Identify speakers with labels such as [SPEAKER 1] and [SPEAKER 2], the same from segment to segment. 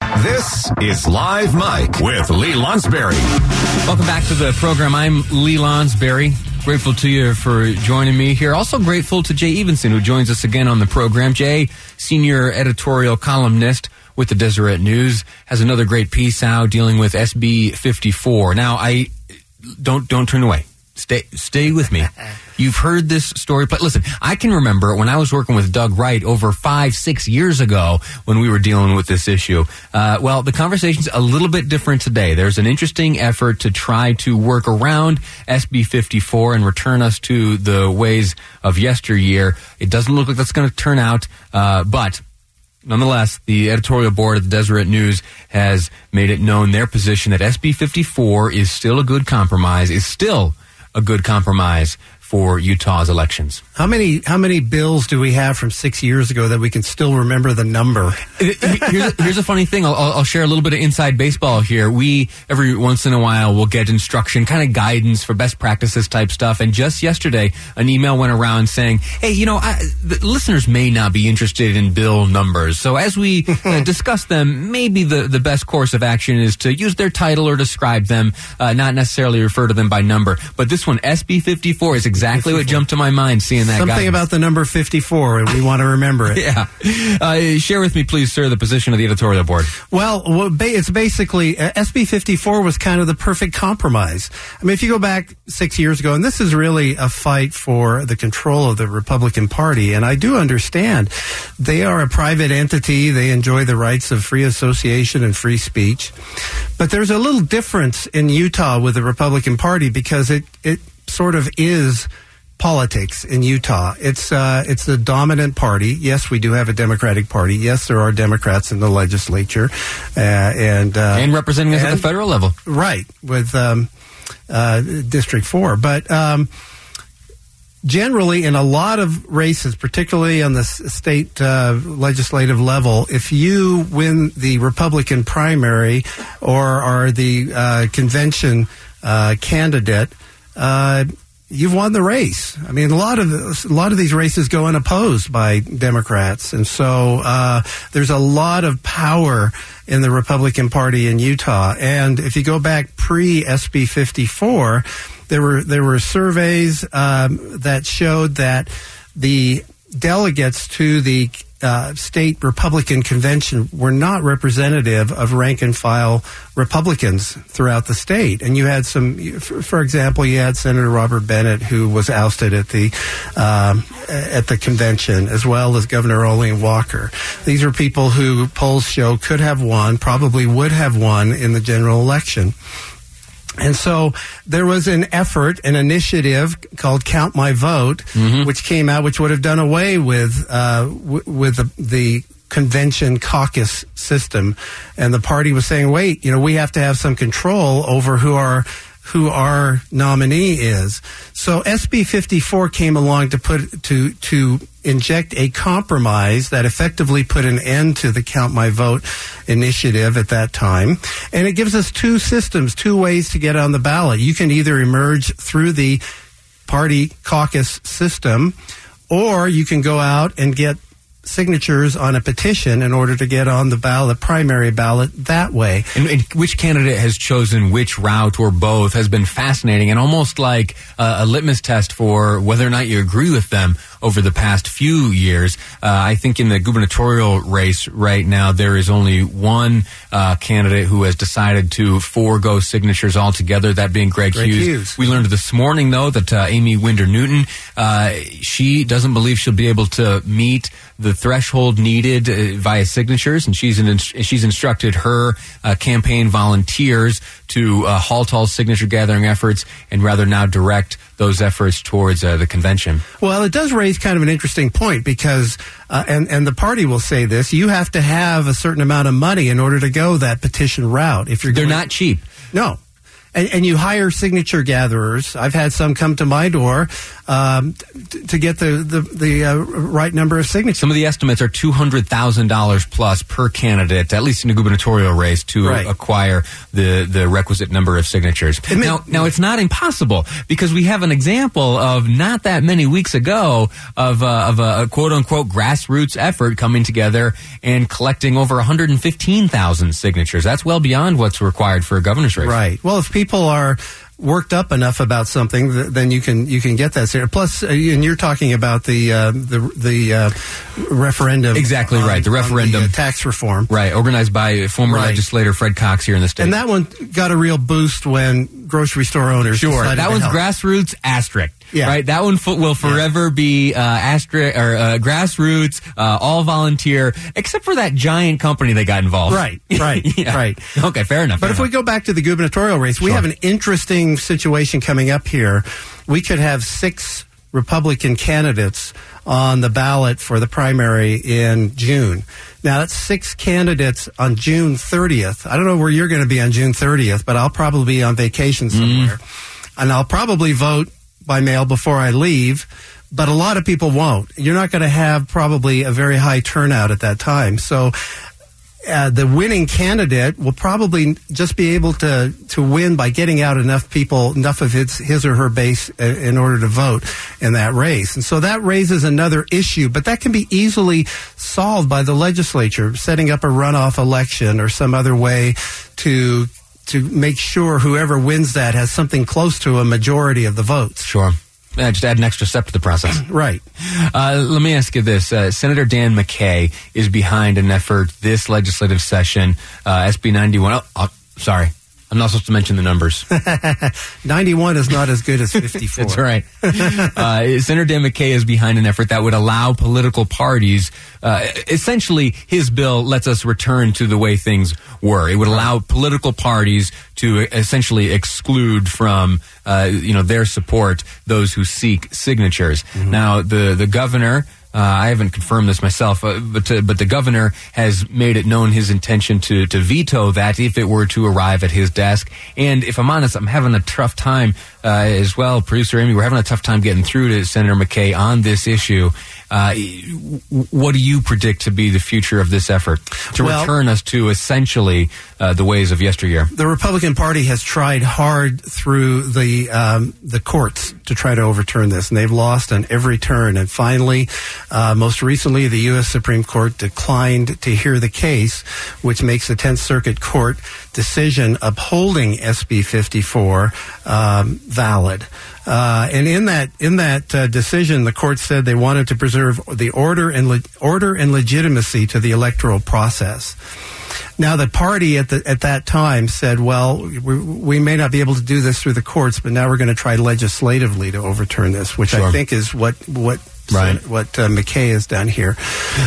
[SPEAKER 1] This is Live Mic with Lee Lonsberry.
[SPEAKER 2] Welcome back to the program. I'm Lee Lonsberry. Grateful to you for joining me here. Also grateful to Jay Evensen, who joins us again on the program. Jay, senior editorial columnist with the Deseret News, has another great piece out dealing with SB 54. Now, I don't don't turn away. Stay stay with me. You've heard this story, but listen, I can remember when I was working with Doug Wright over five, six years ago when we were dealing with this issue. Uh, well, the conversation's a little bit different today. There's an interesting effort to try to work around SB 54 and return us to the ways of yesteryear. It doesn't look like that's going to turn out, uh, but Nonetheless, the editorial board of the Deseret News has made it known their position that SB 54 is still a good compromise, is still a good compromise for Utah's elections.
[SPEAKER 3] How many how many bills do we have from six years ago that we can still remember the number?
[SPEAKER 2] here's, a, here's a funny thing. I'll, I'll, share a little bit of inside baseball here. We every once in a while will get instruction, kind of guidance for best practices type stuff. And just yesterday, an email went around saying, "Hey, you know, I, the listeners may not be interested in bill numbers. So as we uh, discuss them, maybe the the best course of action is to use their title or describe them, uh, not necessarily refer to them by number. But this one, SB 54, is exactly what jumped to my mind seeing that.
[SPEAKER 3] Something
[SPEAKER 2] guidance.
[SPEAKER 3] about the number 54, and we want to remember it.
[SPEAKER 2] yeah. Uh, share with me, please, sir, the position of the editorial board.
[SPEAKER 3] Well, it's basically uh, SB 54 was kind of the perfect compromise. I mean, if you go back six years ago, and this is really a fight for the control of the Republican Party, and I do understand they are a private entity. They enjoy the rights of free association and free speech. But there's a little difference in Utah with the Republican Party because it, it sort of is politics in Utah. It's uh, it's the dominant party. Yes, we do have a Democratic Party. Yes, there are Democrats in the legislature, uh, and uh,
[SPEAKER 2] and representing us at the federal level,
[SPEAKER 3] right? With um, uh, District Four, but. Um, generally, in a lot of races, particularly on the state uh, legislative level, if you win the Republican primary or are the uh, convention candidate, uh, you've won the race. I mean, a lot of a lot of these races go unopposed by Democrats, and so uh, there's a lot of power in the Republican Party in Utah. And if you go back pre SB 54, there were there were surveys um, that showed that the delegates to the uh, state Republican convention were not representative of rank and file Republicans throughout the state. And you had some, for example, you had Senator Robert Bennett, who was ousted at the um, at the convention, as well as Governor Olene Walker. These are people who polls show could have won, probably would have won in the general election. And so there was an effort, an initiative called "Count My Vote," mm-hmm. which came out, which would have done away with uh, w- with the, the convention caucus system, and the party was saying, "Wait, you know, we have to have some control over who our who our nominee is." So SB 54 came along to put to to inject a compromise that effectively put an end to the Count My Vote initiative at that time. And it gives us two systems, two ways to get on the ballot. You can either emerge through the party caucus system, or you can go out and get signatures on a petition in order to get on the ballot, primary ballot that way.
[SPEAKER 2] And, and which candidate has chosen which route or both has been fascinating and almost like uh, a litmus test for whether or not you agree with them over the past few years. Uh, I think in the gubernatorial race right now, there is only one uh, candidate who has decided to forego signatures altogether, that being Greg,
[SPEAKER 3] Greg
[SPEAKER 2] Hughes.
[SPEAKER 3] Hughes.
[SPEAKER 2] We learned this morning, though, that uh, Aimee Winder Newton, uh, she doesn't believe she'll be able to meet the threshold needed uh, via signatures, and she's an, she's instructed her uh, campaign volunteers to uh, halt all signature gathering efforts and rather now direct those efforts towards uh, the convention.
[SPEAKER 3] Well, it does raise kind of an interesting point because, uh, and and the party will say this: you have to have a certain amount of money in order to go that petition route. If you're
[SPEAKER 2] They're
[SPEAKER 3] going-
[SPEAKER 2] not cheap.
[SPEAKER 3] no. And, and you hire signature gatherers. I've had some come to my door um, t- to get the the, the uh, right number of signatures.
[SPEAKER 2] Some of the estimates are two hundred thousand dollars plus per candidate, at least in a gubernatorial race, to
[SPEAKER 3] Right.
[SPEAKER 2] acquire the the requisite number of signatures.
[SPEAKER 3] May-
[SPEAKER 2] now, now it's not impossible because we have an example of not that many weeks ago of uh, of a, a quote unquote grassroots effort coming together and collecting over one hundred and fifteen thousand signatures. That's well beyond what's required for a governor's race.
[SPEAKER 3] Right. Well, if people are worked up enough about something, th- then you can you can get that. ser- Plus, uh, and you're talking about the uh, the the uh, referendum.
[SPEAKER 2] Exactly right, the
[SPEAKER 3] on
[SPEAKER 2] referendum.
[SPEAKER 3] uh, tax reform.
[SPEAKER 2] Right, organized by former
[SPEAKER 3] Right.
[SPEAKER 2] legislator Fred Cox here in the state.
[SPEAKER 3] And that one got a real boost when grocery store owners.
[SPEAKER 2] Sure, that one's
[SPEAKER 3] help.
[SPEAKER 2] grassroots asterisk.
[SPEAKER 3] Yeah.
[SPEAKER 2] Right, that one will forever be uh, asterisk or uh, grassroots, uh, all volunteer, except for that giant company that got involved.
[SPEAKER 3] Right, right,
[SPEAKER 2] Yeah.
[SPEAKER 3] right.
[SPEAKER 2] Okay, fair enough.
[SPEAKER 3] But
[SPEAKER 2] fair
[SPEAKER 3] if we go back to the gubernatorial race, we have an interesting situation coming up here. We could have six Republican candidates on the ballot for the primary in June. Now, that's six candidates on June 30th. I don't know where you're going to be on June 30th, but I'll probably be on vacation
[SPEAKER 2] Mm-hmm.
[SPEAKER 3] somewhere. And I'll probably vote by mail before I leave. But a lot of people won't. You're not going to have probably a very high turnout at that time. So uh, the winning candidate will probably just be able to to win by getting out enough people, enough of his his or her base uh, in order to vote in that race. And so that raises another issue, but that can be easily solved by the legislature setting up a runoff election or some other way to to make sure whoever wins that has something close to a majority of the votes.
[SPEAKER 2] sure. Just add an extra step to the process.
[SPEAKER 3] Right.
[SPEAKER 2] Uh, let me ask you this: uh, Senator Dan McCay is behind an effort this legislative session, uh, SB 91. Oh, oh, sorry, I'm not supposed to mention the numbers.
[SPEAKER 3] 91 is not as good as 54.
[SPEAKER 2] That's right. uh, Senator Dan McCay is behind an effort that would allow political parties. Uh, essentially, his bill lets us return to the way things were. It would allow political parties to essentially exclude from, uh, you know, their support those who seek signatures. Now, the the governor. Uh, I haven't confirmed this myself, uh, but uh, but the governor has made it known his intention to to veto that if it were to arrive at his desk. And if I'm honest, I'm having a tough time uh, as well, producer Amy. We're having a tough time getting through to Senator McCay on this issue. Uh, what do you predict to be the future of this effort to
[SPEAKER 3] Well-
[SPEAKER 2] return us to essentially uh, the ways of yesteryear?
[SPEAKER 3] the Republican Party has tried hard through the um, the courts to try to overturn this, and they've lost on every turn. And finally, uh, most recently, the U.S. Supreme Court declined to hear the case, which makes the Tenth Circuit Court decision upholding SB 54 um, valid. Uh, and in that in that uh, decision, the court said they wanted to preserve the order and le- order and legitimacy to the electoral process. Now, the party at the at that time said, "Well, we, we may not be able to do this through the courts, but now we're going to try legislatively to overturn this," which
[SPEAKER 2] Sure.
[SPEAKER 3] I think is what what
[SPEAKER 2] Right.
[SPEAKER 3] what uh, McCay has done here.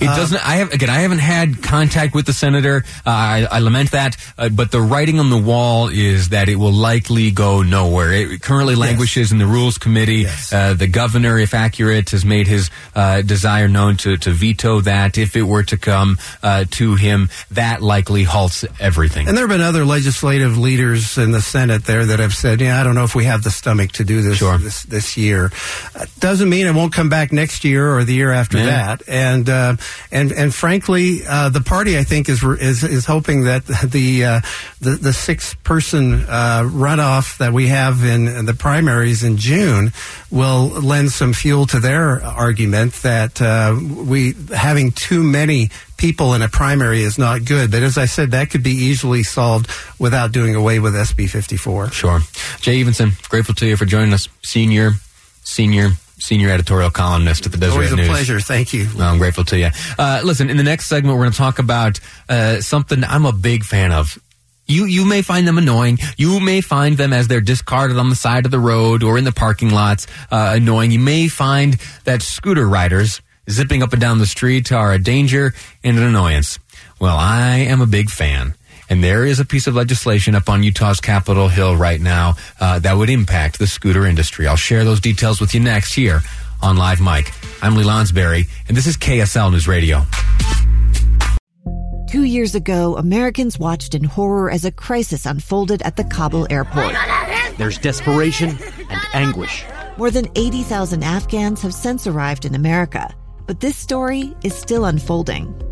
[SPEAKER 2] It doesn't. I have again. I haven't had contact with the senator. Uh, I, I lament that, uh, but the writing on the wall is that it will likely go nowhere. It currently languishes in the rules committee.
[SPEAKER 3] Yes.
[SPEAKER 2] Uh, the governor, if accurate, has made his uh, desire known to to veto that. If it were to come uh, to him, that likely halts everything.
[SPEAKER 3] And there have been other legislative leaders in the Senate there that have said, "Yeah, I don't know if we have the stomach to do this
[SPEAKER 2] Sure.
[SPEAKER 3] this, this year." Uh, doesn't mean it won't come back next year or the year after
[SPEAKER 2] Yeah.
[SPEAKER 3] that. And uh, and and frankly, uh, the party I think is is is hoping that the uh, the, the six person uh, runoff that we have in, in the primaries in June will lend some fuel to their argument that uh, we having too many people in a primary is not good. But as I said, that could be easily solved without doing away with SB 54.
[SPEAKER 2] Sure. Jay Evensen, grateful to you for joining us, senior, senior, senior editorial columnist at the Deseret
[SPEAKER 3] Always a
[SPEAKER 2] News.
[SPEAKER 3] pleasure. Thank you.
[SPEAKER 2] No, I'm grateful to you. Uh, listen, in the next segment, we're going to talk about uh, something I'm a big fan of. You you may find them annoying. You may find them as they're discarded on the side of the road or in the parking lots uh, annoying. You may find that scooter riders zipping up and down the street are a danger and an annoyance. Well, I am a big fan. And there is a piece of legislation up on Utah's Capitol Hill right now uh, that would impact the scooter industry. I'll share those details with you next here on Live Mic. I'm Lee Lonsberry, and this is KSL News Radio.
[SPEAKER 4] Two years ago, Americans watched in horror as a crisis unfolded at the Kabul airport.
[SPEAKER 5] There's desperation and anguish.
[SPEAKER 4] More than 80,000 Afghans have since arrived in America, but this story is still unfolding.